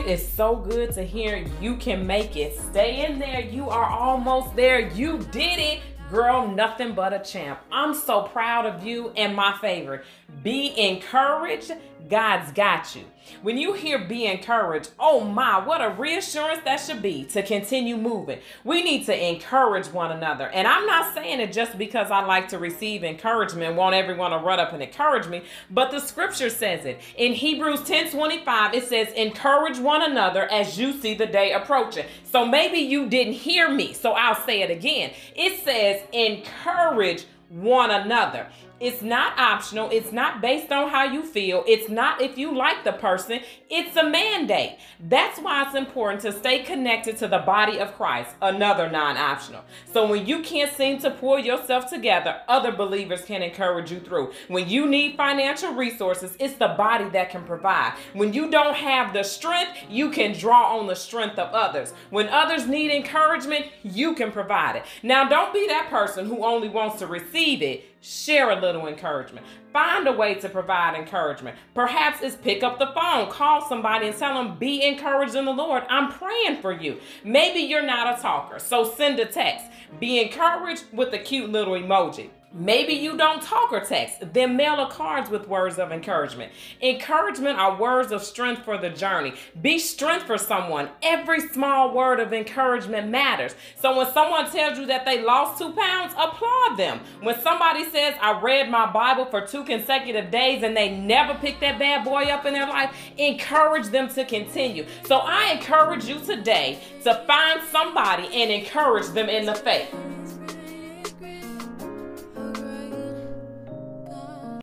It is so good to hear you can make it. Stay in there. You are almost there. You did it. Girl, nothing but a champ. I'm so proud of you and my favorite. Be encouraged. God's got you. When you hear be encouraged, oh my, what a reassurance that should be to continue moving. We need to encourage one another. And I'm not saying it just because I like to receive encouragement, want everyone to run up and encourage me, but the scripture says it. In Hebrews 10 25, it says, encourage one another as you see the day approaching. So maybe you didn't hear me, so I'll say it again. It says, encourage one another. It's not optional. It's not based on how you feel. It's not if you like the person. It's a mandate. That's why it's important to stay connected to the body of Christ, another non optional. So when you can't seem to pull yourself together, other believers can encourage you through. When you need financial resources, it's the body that can provide. When you don't have the strength, you can draw on the strength of others. When others need encouragement, you can provide it. Now, don't be that person who only wants to receive it share a little encouragement. Find a way to provide encouragement. Perhaps it's pick up the phone, call somebody and tell them, be encouraged in the Lord. I'm praying for you. Maybe you're not a talker, so send a text. Be encouraged with a cute little emoji. Maybe you don't talk or text, then mail a cards with words of encouragement. Encouragement are words of strength for the journey. Be strength for someone. Every small word of encouragement matters. So when someone tells you that they lost two pounds, applaud them. When somebody says, I read my Bible for two consecutive days and they never pick that bad boy up in their life, encourage them to continue. So I encourage you today to find somebody and encourage them in the faith.